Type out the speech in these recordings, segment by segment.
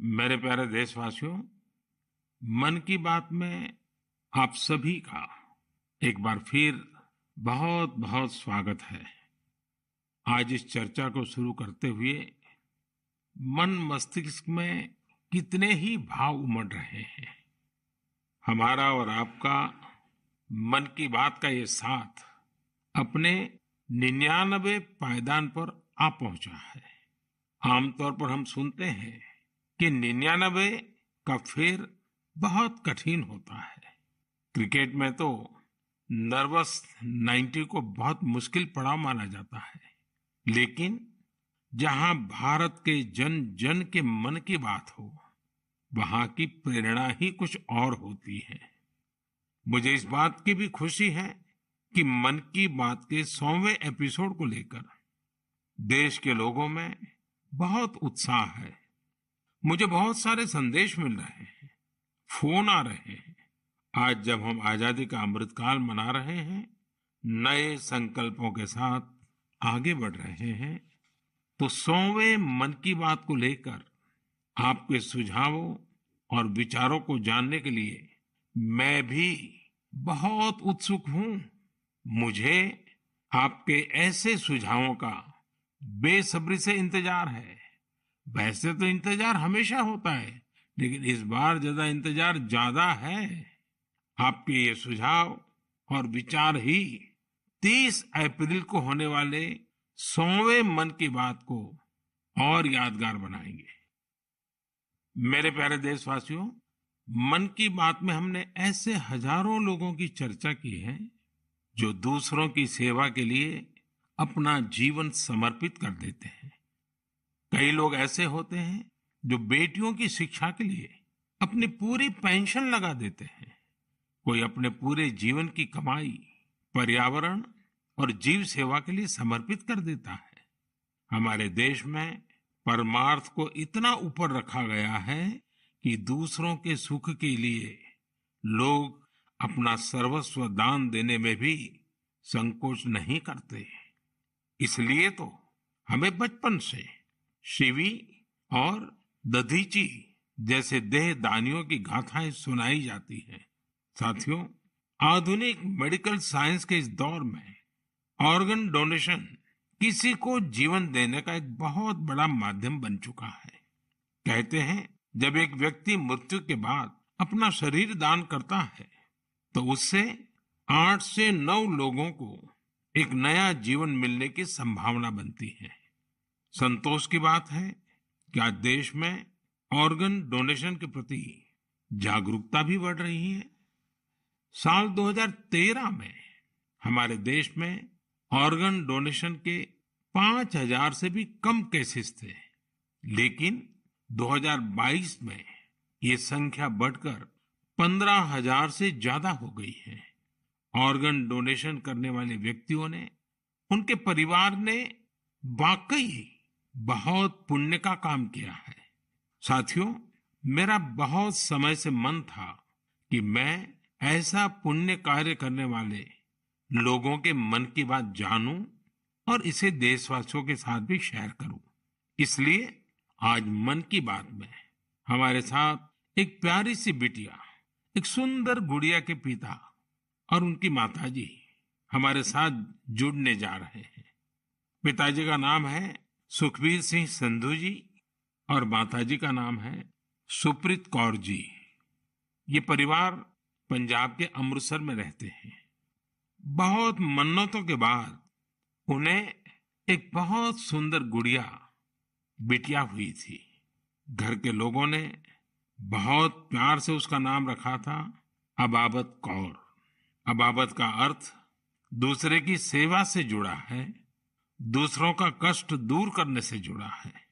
मेरे प्यारे देशवासियों, मन की बात में आप सभी का एक बार फिर बहुत बहुत स्वागत है। आज इस चर्चा को शुरू करते हुए मन मस्तिष्क में कितने ही भाव उमड़ रहे हैं। हमारा और आपका मन की बात का ये साथ अपने निन्यानवे पायदान पर आ पहुँचा है। आमतौर पर हम सुनते हैं कि निन्यानवे का फेर बहुत कठिन होता है। क्रिकेट में तो नर्वस 90 को बहुत मुश्किल पड़ाव माना जाता है। लेकिन जहाँ भारत के जन जन के मन की बात हो, वहाँ की प्रेरणा ही कुछ और होती है। मुझे इस बात की भी खुशी है कि मन की बात के सौवें एपिसोड को लेकर देश के लोगों में बहुत उत्साह है। मुझे बहुत सारे संदेश मिल रहे हैं। फ़ोन आ रहे हैं। आज जब हम आज़ादी का अमृतकाल मना रहे हैं, नए संकल्पों के साथ आगे बढ़ रहे हैं तो सौवें मन की बात को लेकर आपके सुझावों और विचारों को जानने के लिए मैं भी बहुत उत्सुक हूँ। मुझे आपके ऐसे सुझावों का बेसब्री से इंतज़ार है। वैसे तो इंतज़ार हमेशा होता है, लेकिन इस बार ज़्यादा इंतज़ार ज़्यादा है। आपके ये सुझाव और विचार ही 30 अप्रैल को होने वाले सौवे मन की बात को और यादगार बनाएँगे। मेरे प्यारे देशवासियों, मन की बात में हमने ऐसे हज़ारों लोगों की चर्चा की है जो दूसरों की सेवा के लिए अपना जीवन समर्पित कर देते हैं। कई लोग ऐसे होते हैं जो बेटियों की शिक्षा के लिए अपनी पूरी पेंशन लगा देते हैं। कोई अपने पूरे जीवन की कमाई, पर्यावरण और जीव सेवा के लिए समर्पित कर देता है। हमारे देश में परमार्थ को इतना ऊपर रखा गया है कि दूसरों के सुख के लिए लोग अपना सर्वस्व दान देने में भी संकोच नहीं करते। इसलिए तो हमें बचपन से शिवी और दधीची जैसे देह दानियों की गाथाएँ सुनाई जाती हैं। साथियों, आधुनिक मेडिकल साइंस के इस दौर में ऑर्गन डोनेशन किसी को जीवन देने का एक बहुत बड़ा माध्यम बन चुका है। कहते हैं, जब एक व्यक्ति मृत्यु के बाद अपना शरीर दान करता है तो उससे आठ से नौ लोगों को एक नया जीवन मिलने की संभावना बनती है। संतोष की बात है कि आज देश में ऑर्गन डोनेशन के प्रति जागरूकता भी बढ़ रही है। साल 2013 में हमारे देश में ऑर्गन डोनेशन के 5000 से भी कम केसेस थे। लेकिन 2022 में ये संख्या बढ़कर 15000 से ज़्यादा हो गई है। ऑर्गन डोनेशन करने वाले व्यक्तियों ने, उनके परिवार ने वाकई बहुत पुण्य का काम किया है। साथियों, मेरा बहुत समय से मन था कि मैं ऐसा पुण्य कार्य करने वाले लोगों के मन की बात जानूं और इसे देशवासियों के साथ भी शेयर करूँ। इसलिए आज मन की बात में हमारे साथ एक प्यारी सी बिटिया, एक सुंदर गुड़िया के पिता और उनकी माताजी हमारे साथ जुड़ने जा रहे हैं। पिताजी का नाम है सुखबीर सिंह संधू जी और माताजी का नाम है सुप्रीत कौर जी। ये परिवार पंजाब के अमृतसर में रहते हैं। बहुत मन्नतों के बाद उन्हें एक बहुत सुंदर गुड़िया बिटिया हुई थी। घर के लोगों ने बहुत प्यार से उसका नाम रखा था, अबाबत कौर। अबाबत का अर्थ दूसरे की सेवा से जुड़ा है, दूसरों का कष्ट दूर करने से जुड़ा है।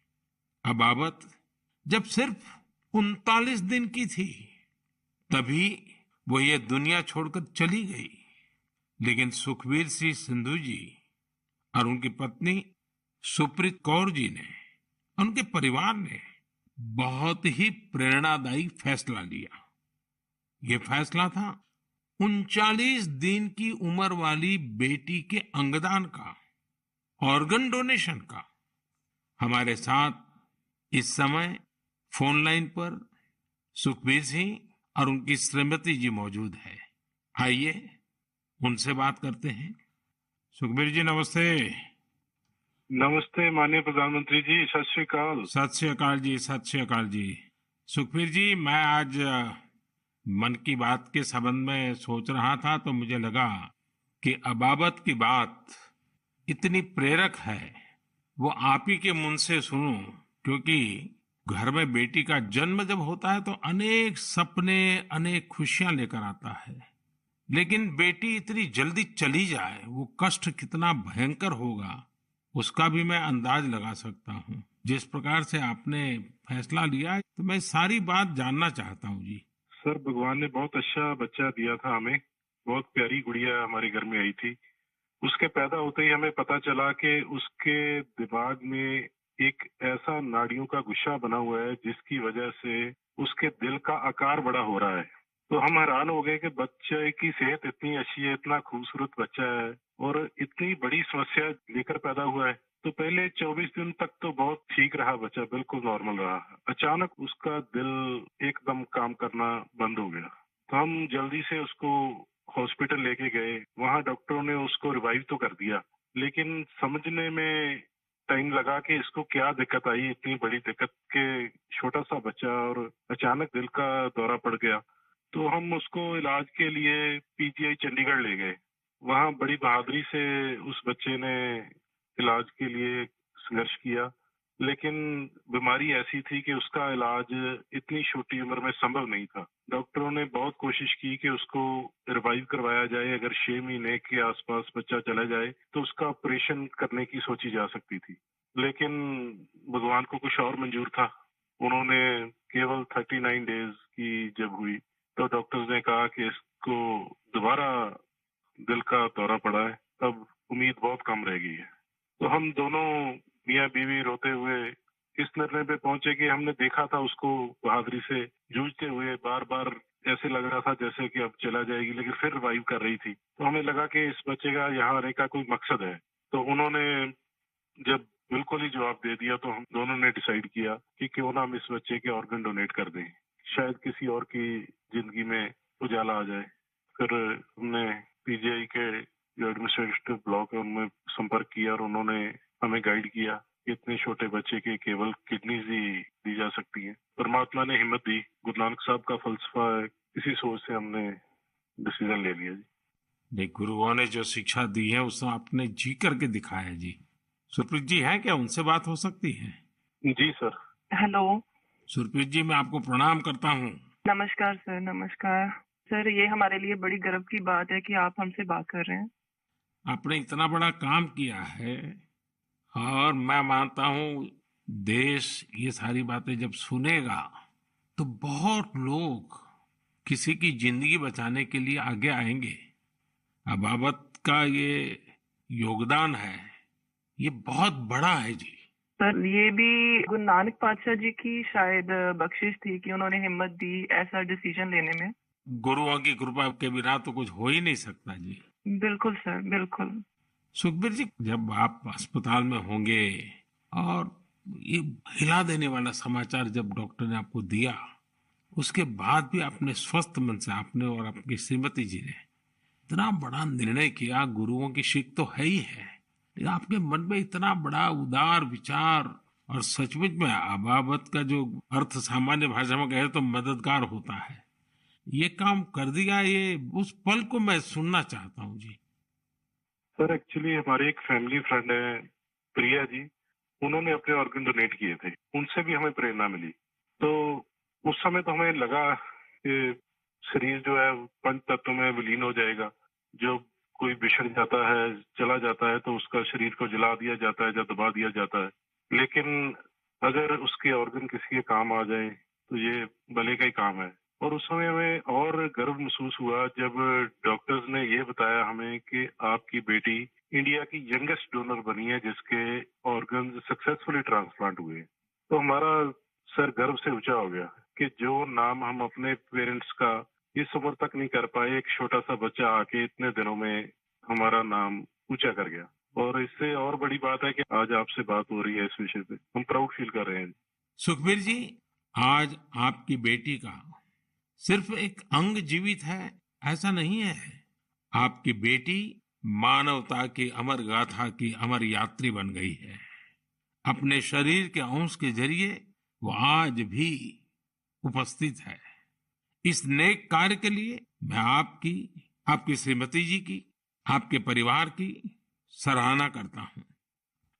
अबाबत जब सिर्फ़ उनतालीस दिन की थी, तभी वो ये दुनिया छोड़कर चली गई। लेकिन सुखबीर सिंह सिंधु जी और उनकी पत्नी सुप्रीत कौर जी ने, उनके परिवार ने बहुत ही प्रेरणादायी फैसला लिया। ये फैसला था उनचालीस दिन की उम्र वाली बेटी के अंगदान का ऑर्गन डोनेशन का हमारे साथ इस समय फ़ोन लाइन पर सुखबीर सिंह और उनकी श्रीमती जी मौजूद है। आइए उनसे बात करते हैं। सुखबीर जी नमस्ते। नमस्ते माननीय प्रधानमंत्री जी सत श्रीकाल सत श्री अकाल जी सत श्री अकाल जी। सुखबीर जी मैं आज मन की बात के संबंध में सोच रहा था तो मुझे लगा कि अबाबत की बात इतनी प्रेरक है। वो आप ही के मुँह से सुनूं, क्योंकि घर में बेटी का जन्म जब होता है तो अनेक सपने, अनेक खुशियाँ लेकर आता है। लेकिन बेटी इतनी जल्दी चली जाए, वो कष्ट कितना भयंकर होगा, उसका भी मैं अंदाज लगा सकता हूँ। जिस प्रकार से आपने फैसला लिया तो मैं सारी बात जानना चाहता हूँ जी। सर, भगवान ने बहुत अच्छा बच्चा दिया था हमें। बहुत प्यारी गुड़िया हमारे घर में आई थी। उसके पैदा होते ही हमें पता चला कि उसके दिमाग में एक ऐसा नाड़ियों का गुस्सा बना हुआ है, जिसकी वजह से उसके दिल का आकार बड़ा हो रहा है। तो हम हैरान हो गए कि बच्चे की सेहत इतनी अच्छी है, इतना खूबसूरत बच्चा है और इतनी बड़ी समस्या लेकर पैदा हुआ है। तो पहले 24 दिन तक तो बहुत ठीक रहा बच्चा, बिल्कुल नॉर्मल रहा। अचानक उसका दिल एकदम काम करना बंद हो गया। तो हम जल्दी से उसको हॉस्पिटल लेके गए। वहाँ डॉक्टरों ने उसको रिवाइव तो कर दिया, लेकिन समझने में टाइम लगा कि इसको क्या दिक्कत आई, इतनी बड़ी दिक्कत के छोटा सा बच्चा और अचानक दिल का दौरा पड़ गया। तो हम उसको इलाज के लिए पीजीआई चंडीगढ़ ले गए। वहाँ बड़ी बहादुरी से उस बच्चे ने इलाज के लिए संघर्ष किया, लेकिन बीमारी ऐसी थी कि उसका इलाज इतनी छोटी उम्र में संभव नहीं था। डॉक्टरों ने बहुत कोशिश की कि उसको रिवाइव करवाया जाए, अगर छह महीने के आसपास बच्चा चला जाए तो उसका ऑपरेशन करने की सोची जा सकती थी। लेकिन भगवान को कुछ और मंजूर था। उन्होंने केवल थर्टी नाइन डेज़ की जब हुई। तो डॉक्टर्स ने कहा कि इसको दोबारा दिल का दौरा पड़ा है। तब उम्मीद बहुत कम रह गई है। तो हम दोनों, मियाँ बीवी रोते हुए इस निर्णय पे पहुँचे कि हमने देखा था उसको बहादुरी से जूझते हुए। बार बार ऐसे लग रहा था जैसे कि अब चला जाएगी, लेकिन फिर रिवाइव कर रही थी। तो हमें लगा कि इस बच्चे का यहाँ आने का कोई मकसद है। तो उन्होंने जब बिल्कुल ही जवाब दे दिया तो हम दोनों ने डिसाइड किया कि क्यों ना हम इस बच्चे के ऑर्गन डोनेट कर दें। शायद किसी और की ज़िंदगी में उजाला आ जाए। फिर हमने पीजीआई के जो एडमिनिस्ट्रेटिव ब्लॉक है उनमें संपर्क किया और उन्होंने हमें गाइड किया कि इतने छोटे बच्चे के केवल किडनीज ही दी जा सकती है। परमात्मा ने हिम्मत दी। गुरु नानक साहब का फलसफा है। इसी सोच से हमने डिसीज़न ले लिया जी। नहीं गुरुओं ने जो शिक्षा दी है उसको आपने जी करके दिखाया जी। सुरप्रीत जी है क्या? उनसे बात हो सकती है? जी सर। हेलो। सुरप्रीत जी मैं आपको प्रणाम करता हूँ। नमस्कार सर नमस्कार। सर ये हमारे लिए बड़ी गर्व की बात है कि आप हमसे बात कर रहे हैं। आपने इतना बड़ा काम किया है और मैं मानता हूँ देश ये सारी बातें जब सुनेगा तो बहुत लोग किसी की ज़िंदगी बचाने के लिए आगे आएँगे। अबाबत का ये योगदान है ये बहुत बड़ा है जी। सर ये भी गुरु नानक पातशाह जी की शायद बख्शिश थी कि उन्होंने हिम्मत दी ऐसा डिसीज़न लेने में। गुरुओं की कृपा के बिना तो कुछ हो ही नहीं सकता जी। बिल्कुल सर बिल्कुल। सुखबीर जी जब आप अस्पताल में होंगे और ये हिला देने वाला समाचार जब डॉक्टर ने आपको दिया उसके बाद भी आपने स्वस्थ मन से आपने और आपकी श्रीमती जी ने इतना बड़ा निर्णय किया गुरुओं की शिक तो है ही है। आपके मन में इतना बड़ा उदार विचार और सचमुच में अबाबत का जो अर्थ सामान्य भाषा में कहे तो मददगार होता है। ये काम कर दिया, ये उस पल को मैं सुनना चाहता हूँ, जी। सर एक्चुअली हमारे एक फैमिली फ्रेंड है, प्रिया जी। उन्होंने अपने ऑर्गन डोनेट किए थे। उनसे भी हमें प्रेरणा मिली। तो उस समय तो हमें लगा कि शरीर जो है, पंच तत्व में विलीन हो जाएगा। जो कोई बिछड़ जाता है चला जाता है तो उसका शरीर को जला दिया जाता है, या दबा दिया जाता है। लेकिन अगर उसके ऑर्गन किसी के काम आ जाए तो ये भले का ही काम है। और उस समय हमें और गर्व महसूस हुआ जब डॉक्टर्स ने ये बताया हमें कि आपकी बेटी इंडिया की यंगेस्ट डोनर बनी है, जिसके ऑर्गन सक्सेसफुली ट्रांसप्लांट हुए। तो हमारा सर गर्व से ऊँचा हो गया कि जो नाम हम अपने पेरेंट्स का इस उम्र तक नहीं कर पाए। एक छोटा सा बच्चा आके इतने दिनों में हमारा नाम ऊँचा कर गया। और इससे और बड़ी बात है कि आज आपसे बात हो रही है इस विषय पे। हम प्राउड फील कर रहे हैं। सुखबीर जी, आज आपकी बेटी का सिर्फ़ एक अंग जीवित है, ऐसा नहीं है। आपकी बेटी मानवता की अमर गाथा की अमर यात्री बन गई है। अपने शरीर के अंश के ज़रिए वो आज भी उपस्थित है। इस नेक कार्य के लिए मैं आपकी आपकी श्रीमती जी की आपके परिवार की सराहना करता हूँ।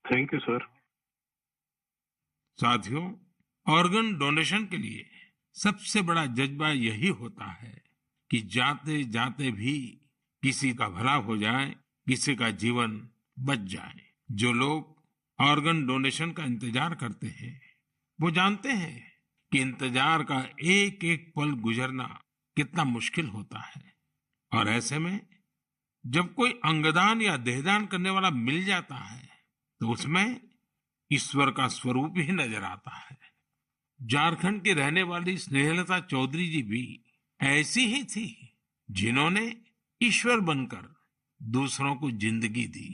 थैंक यू सर साथियों ऑर्गन डोनेशन के लिए सबसे बड़ा जज्बा यही होता है कि जाते जाते भी किसी का भला हो जाए किसी का जीवन बच जाए। जो लोग ऑर्गन डोनेशन का इंतज़ार करते हैं वो जानते हैं कि इंतज़ार का एक एक पल गुजरना कितना मुश्किल होता है। और ऐसे में जब कोई अंगदान या देहदान करने वाला मिल जाता है तो उसमें ईश्वर का स्वरूप ही नज़र आता है। झारखंड की रहने वाली स्नेहलता चौधरी जी भी ऐसी ही थी जिन्होंने ईश्वर बनकर दूसरों को ज़िंदगी दी।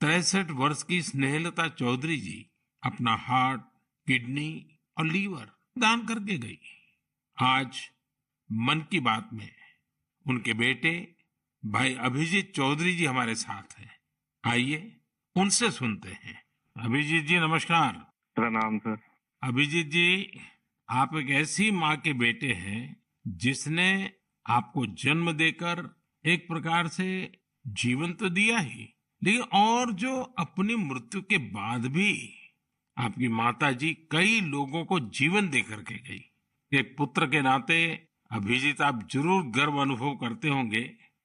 तिरसठ वर्ष की स्नेहलता चौधरी जी अपना हार्ट, किडनी और लीवर दान करके गई। आज मन की बात में उनके बेटे भाई अभिजीत चौधरी जी हमारे साथ हैं। आइए उनसे सुनते हैं। अभिजीत जी नमस्कार। प्रणाम सर। अभिजीत जी आप एक ऐसी माँ के बेटे हैं जिसने आपको जन्म देकर एक प्रकार से जीवन तो दिया ही लेकिन और जो अपनी मृत्यु के बाद भी आपकी माता जी कई लोगों को जीवन दे करके गई। एक पुत्र के नाते अभिजीत आप ज़रूर गर्व अनुभव करते होंगे।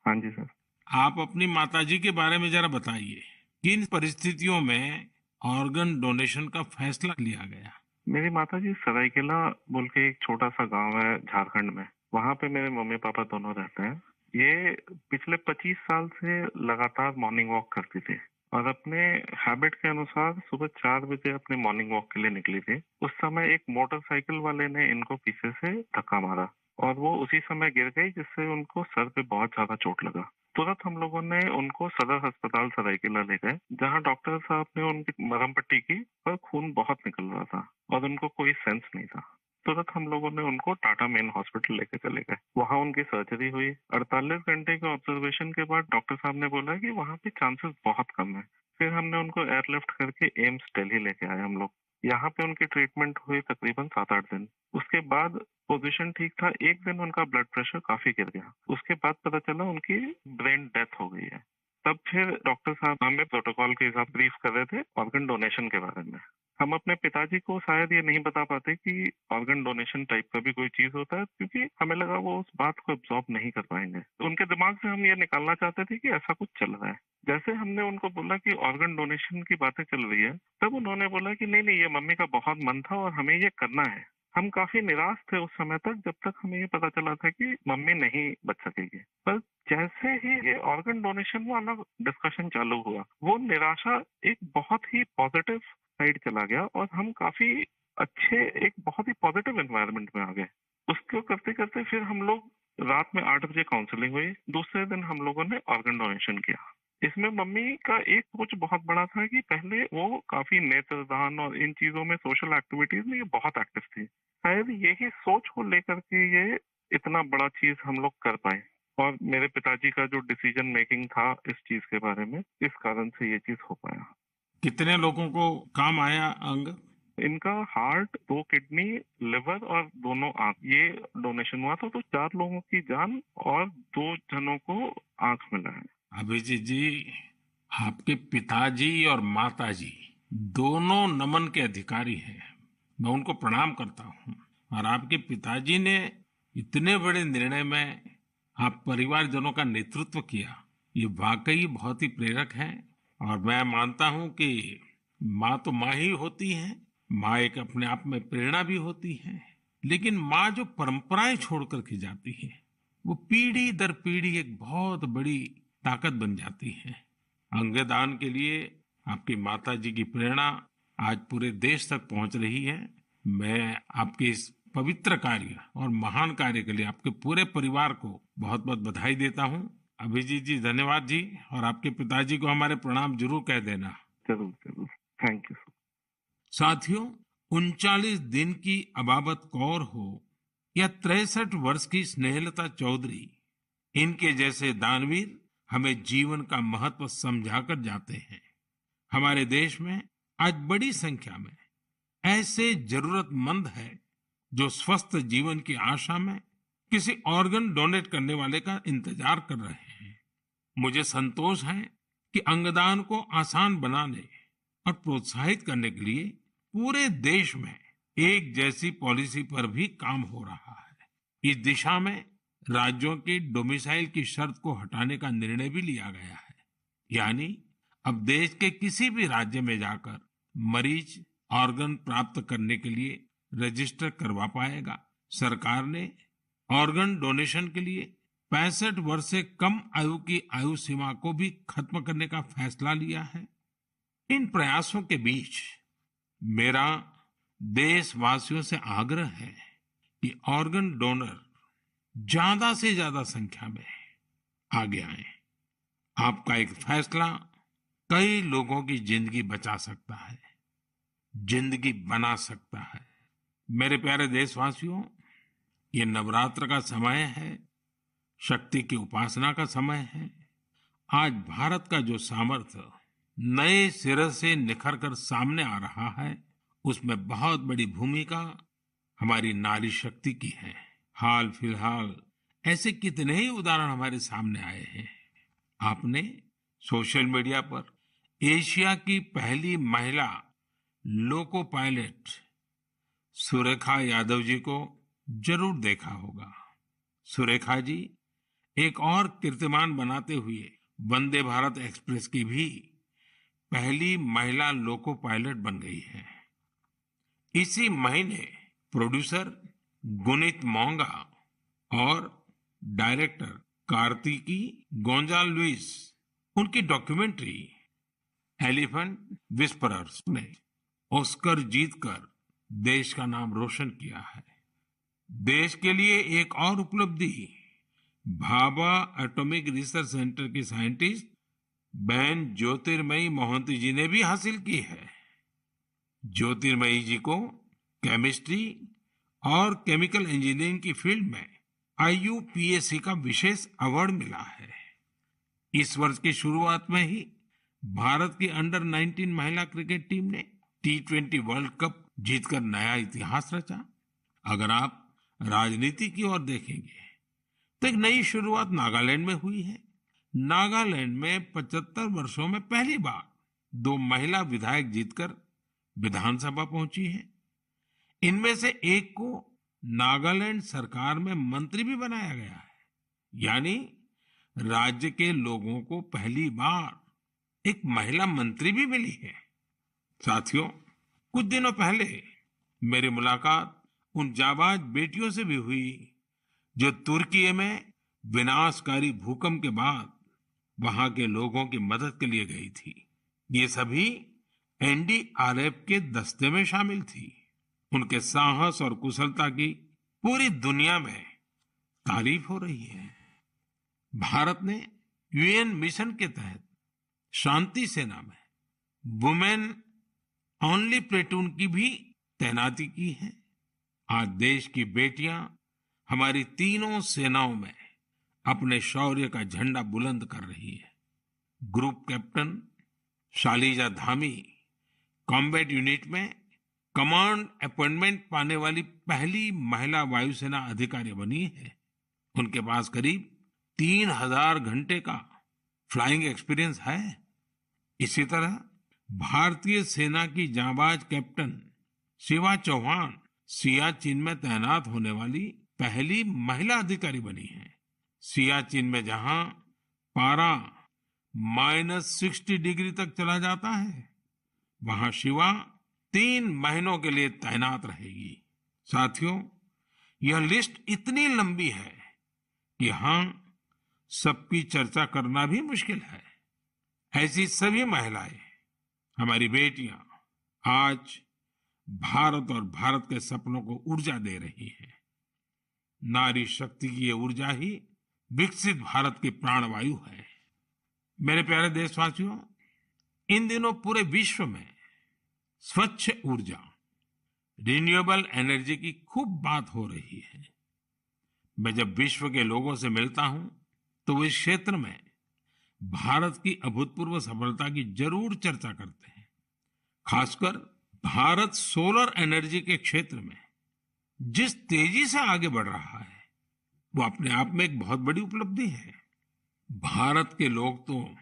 हाँ जी सर। आप अपनी माता जी के बारे में जरा बताइए किन परिस्थितियों में ऑर्गन डोनेशन का फैसला लिया गया। मेरी माता जी सरायकेला बोल के एक छोटा सा गाँव है झारखंड में। वहाँ पे मेरे मम्मी पापा दोनों रहते हैं। ये पिछले 25 साल से लगातार मॉर्निंग वॉक करती थी। और अपने हैबिट के अनुसार सुबह चार बजे अपने मॉर्निंग वॉक के लिए निकली थी। उस समय एक मोटरसाइकिल वाले ने इनको पीछे से धक्का मारा और वो उसी समय गिर गई, जिससे उनको सर पे बहुत ज़्यादा चोट लगा। तुरंत हम लोगों ने उनको सदर अस्पताल सरायकेला ले गए, जहाँ डॉक्टर साहब ने उनकी मरहम पट्टी की पर खून बहुत निकल रहा था और उनको कोई सेंस नहीं था। तुरंत हम लोगों ने उनको टाटा मेन हॉस्पिटल लेके चले गए। वहाँ उनकी सर्जरी हुई। 48 घंटे के ऑब्जर्वेशन के बाद डॉक्टर साहब ने बोला कि वहाँ पे चांसेस बहुत कम है। फिर हमने उनको एयरलिफ्ट करके एम्स दिल्ली लेके आए हम लोग। यहाँ पे उनकी ट्रीटमेंट हुई तकरीबन सात आठ दिन। उसके बाद पोजीशन ठीक था। एक दिन उनका ब्लड प्रेशर काफ़ी गिर गया। उसके बाद पता चला उनकी ब्रेन डेथ हो गई है। तब फिर डॉक्टर साहब हमें प्रोटोकॉल के हिसाब ब्रीफ कर रहे थे ऑर्गन डोनेशन के बारे में। हम अपने पिताजी को शायद ये नहीं बता पाते कि ऑर्गन डोनेशन टाइप का भी कोई चीज़ होता है, क्योंकि हमें लगा वो उस बात को एब्जॉर्ब नहीं कर पाएँगे। तो उनके दिमाग से हम ये निकालना चाहते थे कि ऐसा कुछ चल रहा है। जैसे हमने उनको बोला कि ऑर्गन डोनेशन की बातें चल रही है, तब उन्होंने बोला कि नहीं नहीं, ये मम्मी का बहुत मन था और हमें ये करना है। हम काफ़ी निराश थे उस समय तक, जब तक हमें ये पता चला था कि मम्मी नहीं बच सकेगी। पर जैसे ही ये ऑर्गन डोनेशन वाला डिस्कशन चालू हुआ, वो निराशा एक बहुत ही पॉजिटिव साइड चला गया और हम काफ़ी अच्छे, एक बहुत ही पॉजिटिव एनवायरनमेंट में आ गए। उसको करते करते फिर हम लोग रात में आठ बजे काउंसलिंग हुई। दूसरे दिन हम लोगों ने ऑर्गन डोनेशन किया। इसमें मम्मी का एक सोच बहुत बड़ा था कि पहले वो काफ़ी नेत्रदान और इन चीज़ों में सोशल एक्टिविटीज़ में ये बहुत एक्टिव थी। शायद यही सोच को लेकर के ये इतना बड़ा चीज़ हम लोग कर पाए। और मेरे पिताजी का जो डिसीज़न मेकिंग था इस चीज़ के बारे में, इस कारण से ये चीज़ हो पाया। कितने लोगों को काम आया अंग? इनका हार्ट दो किडनी लिवर और दोनों आँख। ये डोनेशन हुआ था तो चार लोगों की जान और दो जनों को आँख मिला है। अभिजीत जी आपके पिताजी और माताजी दोनों नमन के अधिकारी हैं। मैं उनको प्रणाम करता हूँ। और आपके पिताजी ने इतने बड़े निर्णय में आप परिवारजनों का नेतृत्व किया। ये वाकई बहुत ही प्रेरक है। और मैं मानता हूँ कि माँ तो माँ ही होती है, माँ एक अपने आप में प्रेरणा भी होती है, लेकिन माँ जो परंपराएँ छोड़ करके जाती है, वो पीढ़ी दर पीढ़ी एक बहुत बड़ी ताकत बन जाती है। अंगदान के लिए आपकी माता जी की प्रेरणा आज पूरे देश तक पहुँच रही है। मैं आपके इस पवित्र कार्य और महान कार्य के लिए आपके पूरे परिवार को बहुत बहुत बधाई देता हूँ। अभिजीत जी धन्यवाद जी और आपके पिताजी को हमारे प्रणाम ज़रूर कह देना। ज़रूर ज़रूर। थैंक यू साथियों उनचालीस दिन की अबाबत कौर हो या तिरसठ वर्ष की स्नेहलता चौधरी इनके जैसे दानवीर हमें जीवन का महत्व समझाकर जाते हैं। हमारे देश में आज बड़ी संख्या में ऐसे जरूरतमंद है जो स्वस्थ जीवन की आशा में किसी ऑर्गन डोनेट करने वाले का इंतज़ार कर रहे हैं। मुझे संतोष है कि अंगदान को आसान बनाने और प्रोत्साहित करने के लिए पूरे देश में एक जैसी पॉलिसी पर भी काम हो रहा है। इस दिशा में राज्यों की डोमिसाइल की शर्त को हटाने का निर्णय भी लिया गया है। यानी अब देश के किसी भी राज्य में जाकर मरीज़ ऑर्गन प्राप्त करने के लिए रजिस्टर करवा पाएगा। सरकार ने ऑर्गन डोनेशन के लिए पैंसठ वर्ष से कम आयु की आयु सीमा को भी खत्म करने का फैसला लिया है। इन प्रयासों के बीच मेरा देशवासियों से आग्रह है कि ऑर्गन डोनर ज़्यादा से ज़्यादा संख्या में आगे आए। आपका एक फैसला कई लोगों की ज़िंदगी बचा सकता है, ज़िंदगी बना सकता है। मेरे प्यारे देशवासियों, ये नवरात्र का समय है। शक्ति की उपासना का समय है। आज भारत का जो सामर्थ्य नए सिरे से निखर कर सामने आ रहा है, उसमें बहुत बड़ी भूमिका हमारी नारी शक्ति की है। हाल फ़िलहाल ऐसे कितने ही उदाहरण हमारे सामने आए हैं। आपने सोशल मीडिया पर एशिया की पहली महिला लोको पायलट सुरेखा यादव जी को ज़रूर देखा होगा। सुरेखा जी एक और कीर्तिमान बनाते हुए वंदे भारत एक्सप्रेस की भी पहली महिला लोको पायलट बन गई है। इसी महीने प्रोड्यूसर गुनित मोंगा और डायरेक्टर कार्तिकी गोंजाल लुइस उनकी डॉक्यूमेंट्री एलिफेंट विस्परर्स ने ऑस्कर जीतकर देश का नाम रोशन किया है। देश के लिए एक और उपलब्धि भाभा एटॉमिक रिसर्च सेंटर की साइंटिस्ट बहन ज्योतिर्मयी मोहंती जी ने भी हासिल की है। ज्योतिर्मयी जी को केमिस्ट्री और केमिकल इंजीनियरिंग की फ़ील्ड में आईयूपीएससी का विशेष अवार्ड मिला है। इस वर्ष की शुरुआत में ही भारत की अंडर 19 महिला क्रिकेट टीम ने टी ट्वेंटी वर्ल्ड कप जीतकर नया इतिहास रचा। अगर आप राजनीति की ओर देखेंगे तो एक नई शुरुआत नागालैंड में हुई है। नागालैंड में 75 वर्षों में पहली बार दो महिला विधायक जीतकर विधानसभा पहुँची है। इनमें से एक को नागालैंड सरकार में मंत्री भी बनाया गया है। यानी राज्य के लोगों को पहली बार एक महिला मंत्री भी मिली है। साथियों, कुछ दिनों पहले मेरी मुलाकात उन जाबाज बेटियों से भी हुई। जो तुर्की में विनाशकारी भूकंप के बाद वहाँ के लोगों की मदद के लिए गई थी। ये सभी एनडीआरएफ के दस्ते में शामिल थी। उनके साहस और कुशलता की पूरी दुनिया में तारीफ़ हो रही है। भारत ने यूएन मिशन के तहत शांति सेना में वुमेन ओनली प्लेटून की भी तैनाती की है। आज देश की बेटियाँ हमारी तीनों सेनाओं में अपने शौर्य का झंडा बुलंद कर रही है। Group captain, Shaliza Dhami, combat unit में कमांड अपॉइंटमेंट पाने वाली पहली महिला वायुसेना अधिकारी बनी है। उनके पास करीब तीन हज़ार घंटे का फ्लाइंग एक्सपीरियंस है। इसी तरह भारतीय सेना की जाबाज कैप्टन शिवा चौहान सियाचिन में तैनात होने वाली पहली महिला अधिकारी बनी है। सियाचिन में जहाँ पारा माइनस सिक्सटी डिग्री तक चला जाता है, वहाँ शिवा तीन महीनों के लिए तैनात रहेगी। साथियों, यह लिस्ट इतनी लंबी है कि हाँ सबकी चर्चा करना भी मुश्किल है। ऐसी सभी महिलाएँ, हमारी बेटियाँ, आज भारत और भारत के सपनों को ऊर्जा दे रही है। नारी शक्ति की ये ऊर्जा ही विकसित भारत की प्राणवायु है। मेरे प्यारे देशवासियों, इन दिनों पूरे विश्व में स्वच्छ ऊर्जा रिन्यूएबल एनर्जी की खूब बात हो रही है। मैं जब विश्व के लोगों से मिलता हूँ तो वो इस क्षेत्र में भारत की अभूतपूर्व सफलता की ज़रूर चर्चा करते हैं। खासकर भारत सोलर एनर्जी के क्षेत्र में। जिस तेज़ी से आगे बढ़ रहा है, वो अपने आप में एक बहुत बड़ी उपलब्धि है। भारत के लोग तो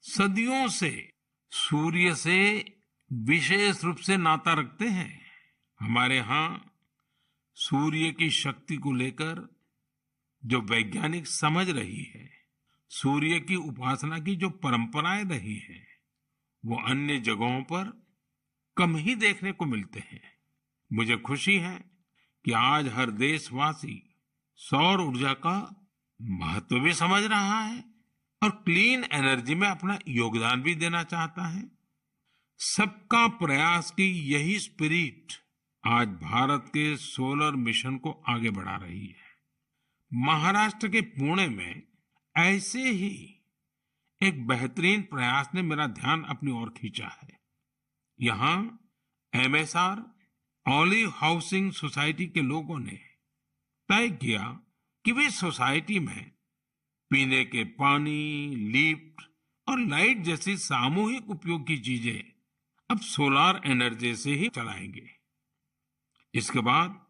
सदियों से सूर्य से विशेष रूप से नाता रखते हैं। हमारे यहाँ सूर्य की शक्ति को लेकर जो वैज्ञानिक समझ रही है, सूर्य की उपासना की जो परंपराएँ रही है, वो अन्य जगहों पर कम ही देखने को मिलते हैं। मुझे खुशी है कि आज हर देशवासी सौर ऊर्जा का महत्व भी समझ रहा है और क्लीन एनर्जी में अपना योगदान भी देना चाहता है। सबका प्रयास की यही स्पिरिट आज भारत के सोलर मिशन को आगे बढ़ा रही है। महाराष्ट्र के पुणे में ऐसे ही एक बेहतरीन प्रयास ने मेरा ध्यान अपनी ओर खींचा है। यहाँ एमएसआर ऑलिव हाउसिंग सोसाइटी के लोगों ने तय किया कि वे सोसाइटी में पीने के पानी लिफ्ट और लाइट जैसी सामूहिक उपयोग की चीज़ें अब सोलार एनर्जी से ही चलाएँगे। इसके बाद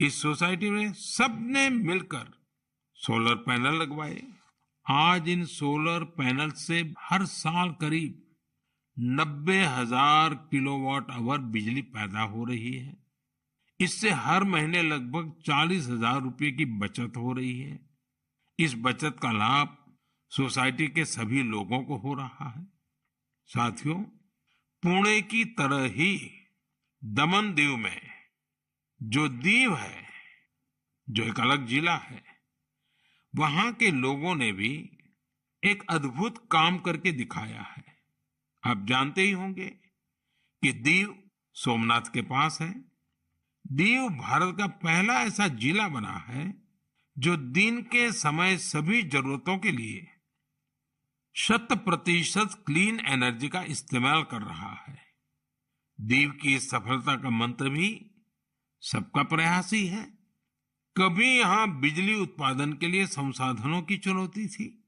इस सोसाइटी में सबने मिलकर सोलर पैनल लगवाए। आज इन सोलर पैनल से हर साल करीब नब्बे हज़ार किलोवाट आवर बिजली पैदा हो रही है। इससे हर महीने लगभग चालीस हज़ार रुपये की बचत हो रही है। इस बचत का लाभ सोसाइटी के सभी लोगों को हो रहा है। साथियों, पुणे की तरह ही दमन दीव में जो दीव है, जो एक अलग जिला है, वहाँ के लोगों ने भी एक अद्भुत काम करके दिखाया है। आप जानते ही होंगे कि दीव सोमनाथ के पास है। दीव भारत का पहला ऐसा जिला बना है जो दिन के समय सभी जरूरतों के लिए शत प्रतिशत क्लीन एनर्जी का इस्तेमाल कर रहा है। दीव की इस सफलता का मंत्र भी सबका प्रयास ही है। कभी यहाँ बिजली उत्पादन के लिए संसाधनों की चुनौती थी।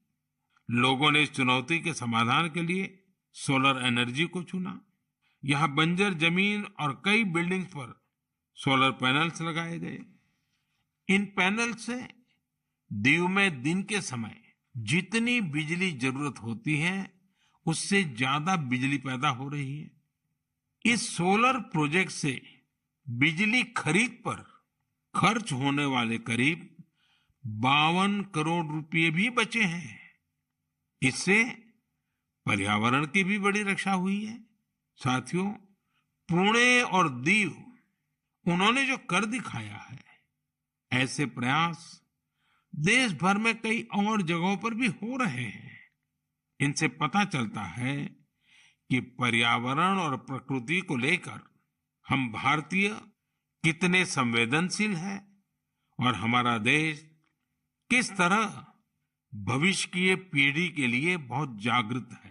लोगों ने इस चुनौती के समाधान के लिए सोलर एनर्जी को चुना। यहाँ बंजर ज़मीन और कई बिल्डिंग्स पर सोलर पैनल्स लगाए गए। इन पैनल से दीव में दिन के समय जितनी बिजली ज़रूरत होती है, उससे ज़्यादा बिजली पैदा हो रही है। इस सोलर प्रोजेक्ट से बिजली खरीद पर खर्च होने वाले करीब बावन करोड़ रुपए भी बचे हैं। इससे पर्यावरण की भी बड़ी रक्षा हुई है। साथियों पुणे और दीव, उन्होंने जो कर दिखाया है, ऐसे प्रयास देश भर में कई और जगहों पर भी हो रहे हैं। इनसे पता चलता है कि पर्यावरण और प्रकृति को लेकर हम भारतीय कितने संवेदनशील हैं और हमारा देश किस तरह भविष्य की पीढ़ी के लिए बहुत जागृत है।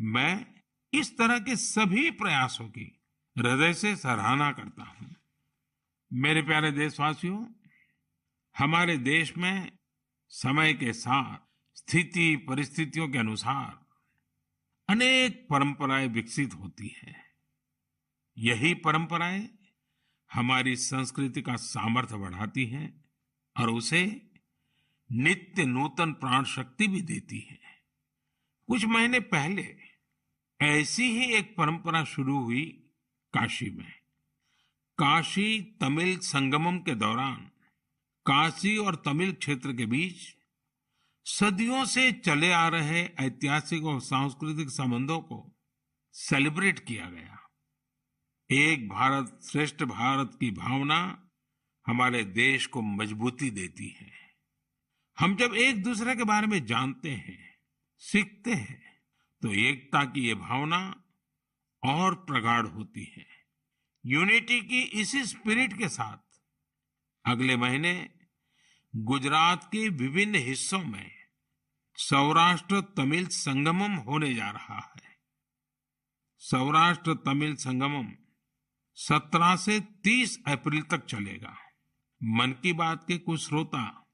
मैं इस तरह के सभी प्रयासों की हृदय से सराहना करता हूँ। मेरे प्यारे देशवासियों, हमारे देश में समय के साथ, स्थिति, परिस्थितियों के अनुसार अनेक परंपराएँ विकसित होती हैं। यही परंपराएँ हमारी संस्कृति का सामर्थ्य बढ़ाती हैं और उसे नित्य नूतन प्राण शक्ति भी देती है। कुछ महीने पहले ऐसी ही एक परंपरा शुरू हुई काशी में। काशी तमिल संगमम के दौरान, काशी और तमिल क्षेत्र के बीच सदियों से चले आ रहे ऐतिहासिक और सांस्कृतिक संबंधों को सेलिब्रेट किया गया। एक भारत श्रेष्ठ भारत की भावना हमारे देश को मजबूती देती है। हम जब एक दूसरे के बारे में जानते हैं, सीखते हैं तो एकता की ये भावना और प्रगाढ़ होती है। यूनिटी की इसी स्पिरिट के साथ अगले महीने गुजरात के विभिन्न हिस्सों में सौराष्ट्र तमिल संगमम होने जा रहा है। सौराष्ट्र तमिल संगमम 17 से 30 अप्रैल तक चलेगा। मन की बात के कुछ श्रोता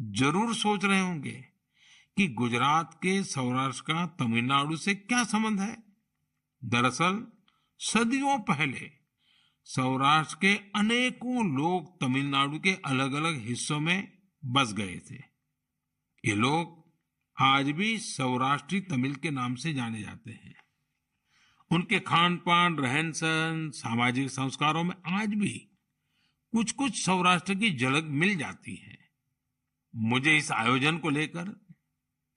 ज़रूर सोच रहे होंगे। कि गुजरात के सौराष्ट्र का तमिलनाडु से क्या संबंध है? दरअसल, सदियों पहले, सौराष्ट्र के अनेकों लोग तमिलनाडु के अलग अलग हिस्सों में बस गए थे। ये लोग आज भी सौराष्ट्री तमिल के नाम से जाने जाते हैं। उनके खान पान रहन सहन सामाजिक संस्कारों में आज भी कुछ कुछ सौराष्ट्र की झलक मिल जाती है। मुझे इस आयोजन को लेकर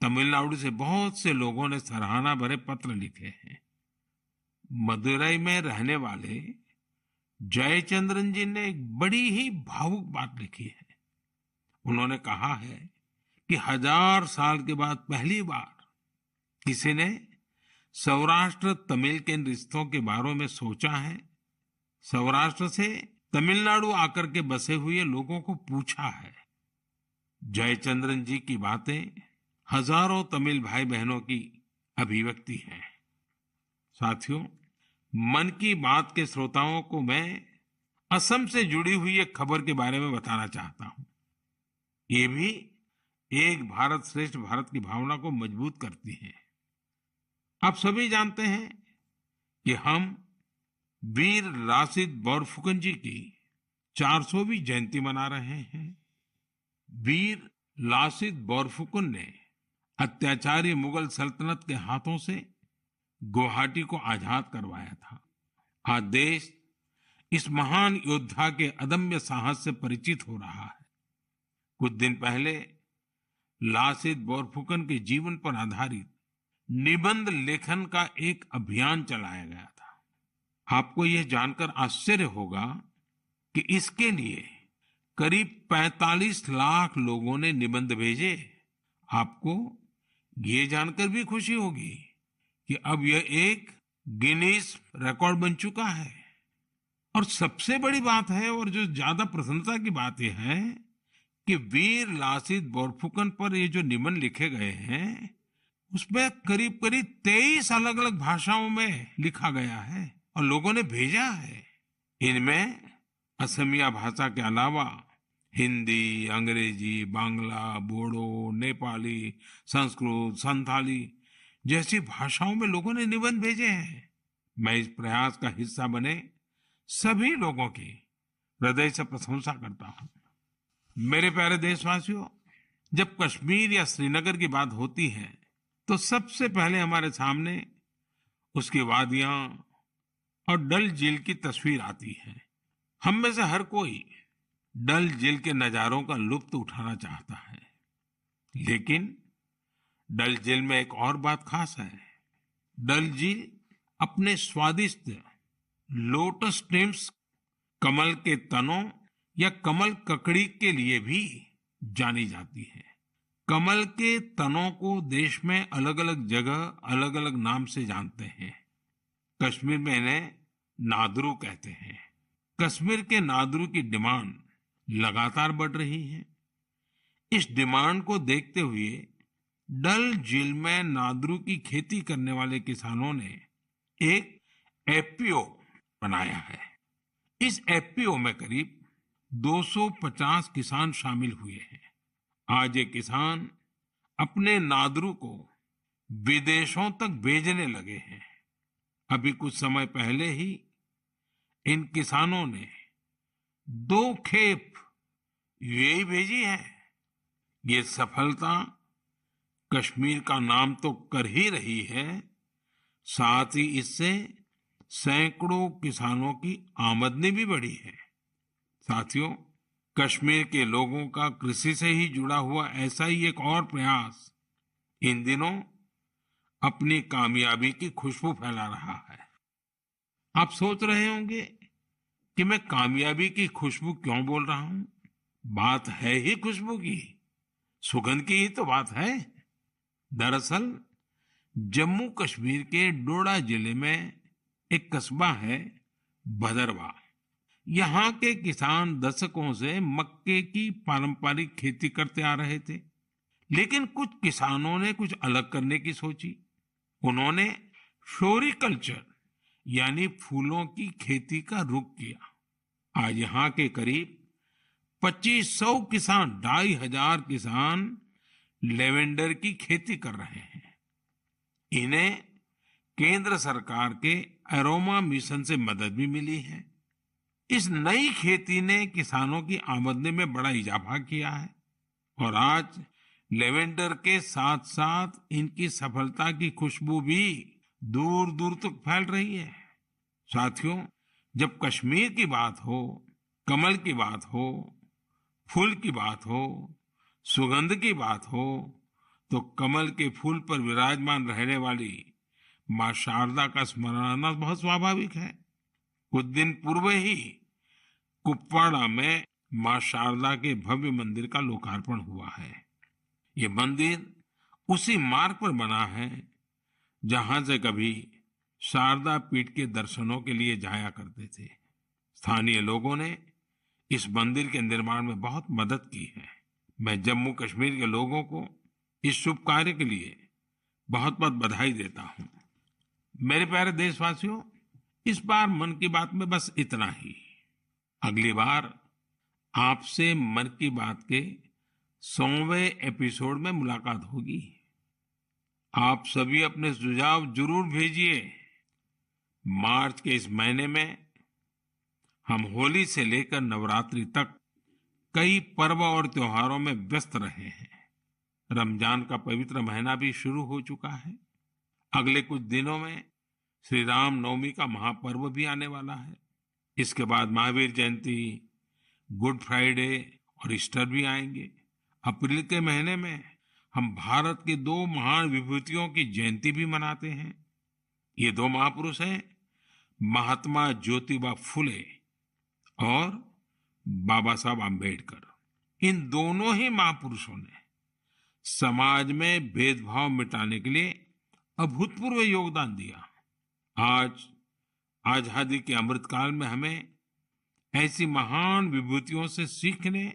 तमिलनाडु से बहुत से लोगों ने सराहना भरे पत्र लिखे हैं। मदुरई में रहने वाले जयचंद्रन जी ने एक बड़ी ही भावुक बात लिखी है। उन्होंने कहा है कि हज़ार साल के बाद पहली बार किसी ने सौराष्ट्र तमिल के रिश्तों के बारे में सोचा है। सौराष्ट्र से तमिलनाडु आकर के बसे हुए लोगों को पूछा है। जयचंद्रन जी की बातें हज़ारों तमिल भाई बहनों की अभिव्यक्ति है। साथियों, मन की बात के श्रोताओं को मैं असम से जुड़ी हुई एक खबर के बारे में बताना चाहता हूँ। ये भी एक भारत श्रेष्ठ भारत की भावना को मज़बूत करती है। आप सभी जानते हैं कि हम वीर लासित बोरफुकन जी की 400वीं जयंती मना रहे हैं। वीर लासित बोरफुकन ने अत्याचारी मुगल सल्तनत के हाथों से गुवाहाटी को आज़ाद करवाया था। आज देश इस महान योद्धा के अदम्य साहस से परिचित हो रहा है। कुछ दिन पहले लासित बोरफुकन के जीवन पर आधारित निबंध लेखन का एक अभियान चलाया गया था। आपको यह जानकर आश्चर्य होगा कि इसके लिए करीब 45 लाख लोगों ने निबंध भेजे। आपको ये जानकर भी खुशी होगी कि अब यह एक गिनीस रिकॉर्ड बन चुका है। और सबसे बड़ी बात है और जो ज़्यादा प्रसन्नता की बात यह है कि वीर लासित बोरफुकन पर ये जो निबंध लिखे गए हैं, उसमें करीब करीब तेईस अलग अलग भाषाओं में लिखा गया है और लोगों ने भेजा है। इनमें असमिया भाषा के अलावा हिंदी, अंग्रेज़ी, बांग्ला, बोडो, नेपाली, संस्कृत, संथाली जैसी भाषाओं में लोगों ने निबंध भेजे हैं। मैं इस प्रयास का हिस्सा बने सभी लोगों की हृदय से प्रशंसा करता हूँ। मेरे प्यारे देशवासियों, जब कश्मीर या श्रीनगर की बात होती है तो सबसे पहले हमारे सामने उसकी वादियाँ और डल झील की तस्वीर आती है। हम में से हर कोई डल झील के नजारों का लुप्त उठाना चाहता है। लेकिन डल झील में एक और बात खास है। डल झील अपने स्वादिष्ट लोटस स्टेम्स कमल के तनों या कमल ककड़ी के लिए भी जानी जाती है। कमल के तनों को देश में अलग अलग जगह अलग अलग नाम से जानते हैं। कश्मीर में इन्हें नादरू कहते हैं। कश्मीर के नादरू की डिमांड लगातार बढ़ रही है। इस डिमांड को देखते हुए डल झील में नादरू की खेती करने वाले किसानों ने एक एपीओ बनाया है। इस एपीओ में करीब 250 किसान शामिल हुए हैं। आज ये किसान अपने नादरू को विदेशों तक भेजने लगे हैं। अभी कुछ समय पहले ही इन किसानों ने दो खेप यूएई भेजी है। ये सफलता कश्मीर का नाम तो कर ही रही है, साथ ही इससे सैकड़ों किसानों की आमदनी भी बढ़ी है। साथियों, कश्मीर के लोगों का कृषि से ही जुड़ा हुआ ऐसा ही एक और प्रयास इन दिनों अपनी कामयाबी की खुशबू फैला रहा है। आप सोच रहे होंगे कि मैं कामयाबी की खुशबू क्यों बोल रहा हूँ? बात है ही खुशबू की। सुगंध की ही तो बात है। दरअसल जम्मू कश्मीर के डोडा ज़िले में एक कस्बा है भदरवा। यहाँ के किसान दशकों से मक्के की पारंपरिक खेती करते आ रहे थे। लेकिन कुछ किसानों ने कुछ अलग करने की सोची। उन्होंने फ्लोरिकल्चर यानी फूलों की खेती का रुख किया। आज यहाँ के करीब 2500 किसान, ढाई हज़ार किसान लेवेंडर की खेती कर रहे हैं। इन्हें केंद्र सरकार के एरोमा मिशन से मदद भी मिली है। इस नई खेती ने किसानों की आमदनी में बड़ा इजाफा किया है और आज लेवेंडर के साथ साथ इनकी सफलता की खुशबू भी दूर दूर तक फैल रही है। साथियों, जब कश्मीर की बात हो, कमल की बात हो, फूल की बात हो, सुगंध की बात हो तो कमल के फूल पर विराजमान रहने वाली माँ शारदा का स्मरण आना बहुत स्वाभाविक है। कुछ दिन पूर्व ही कुपवाड़ा में माँ शारदा के भव्य मंदिर का लोकार्पण हुआ है। ये मंदिर उसी मार्ग पर बना है जहाँ से कभी शारदा पीठ के दर्शनों के लिए जाया करते थे। स्थानीय लोगों ने इस मंदिर के निर्माण में बहुत मदद की है। मैं जम्मू कश्मीर के लोगों को इस शुभ कार्य के लिए बहुत बहुत बधाई देता हूँ। मेरे प्यारे देशवासियों, इस बार मन की बात में बस इतना ही। अगली बार आपसे मन की बात के सौवें एपिसोड में मुलाकात होगी। आप सभी अपने सुझाव ज़रूर भेजिए। मार्च के इस महीने में हम होली से लेकर नवरात्रि तक कई पर्व और त्योहारों में व्यस्त रहे हैं। रमज़ान का पवित्र महीना भी शुरू हो चुका है। अगले कुछ दिनों में श्री राम नवमी का महापर्व भी आने वाला है। इसके बाद महावीर जयंती, गुड फ्राइडे और ईस्टर भी आएँगे। अप्रैल के महीने में हम भारत के दो महान विभूतियों की जयंती भी मनाते हैं। ये दो महापुरुष हैं, महात्मा ज्योतिबा फुले और बाबा साहब आम्बेडकर इन दोनों ही महापुरुषों ने समाज में भेदभाव मिटाने के लिए अभूतपूर्व योगदान दिया। आज, आज़ादी के अमृतकाल में हमें ऐसी महान विभूतियों से सीखने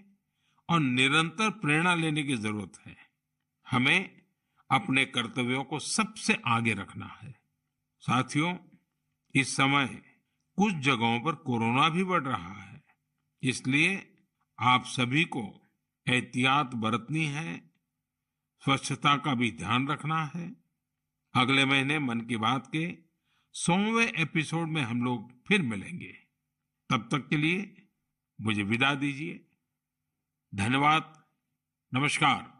और निरंतर प्रेरणा लेने की ज़रूरत है। हमें अपने कर्तव्यों को सबसे आगे रखना है। साथियों, इस समय कुछ जगहों पर कोरोना भी बढ़ रहा है, इसलिए आप सभी को एहतियात बरतनी है, स्वच्छता का भी ध्यान रखना है। अगले महीने मन की बात के सौवें एपिसोड में हम लोग फिर मिलेंगे। तब तक के लिए मुझे विदा दीजिए। धन्यवाद। नमस्कार।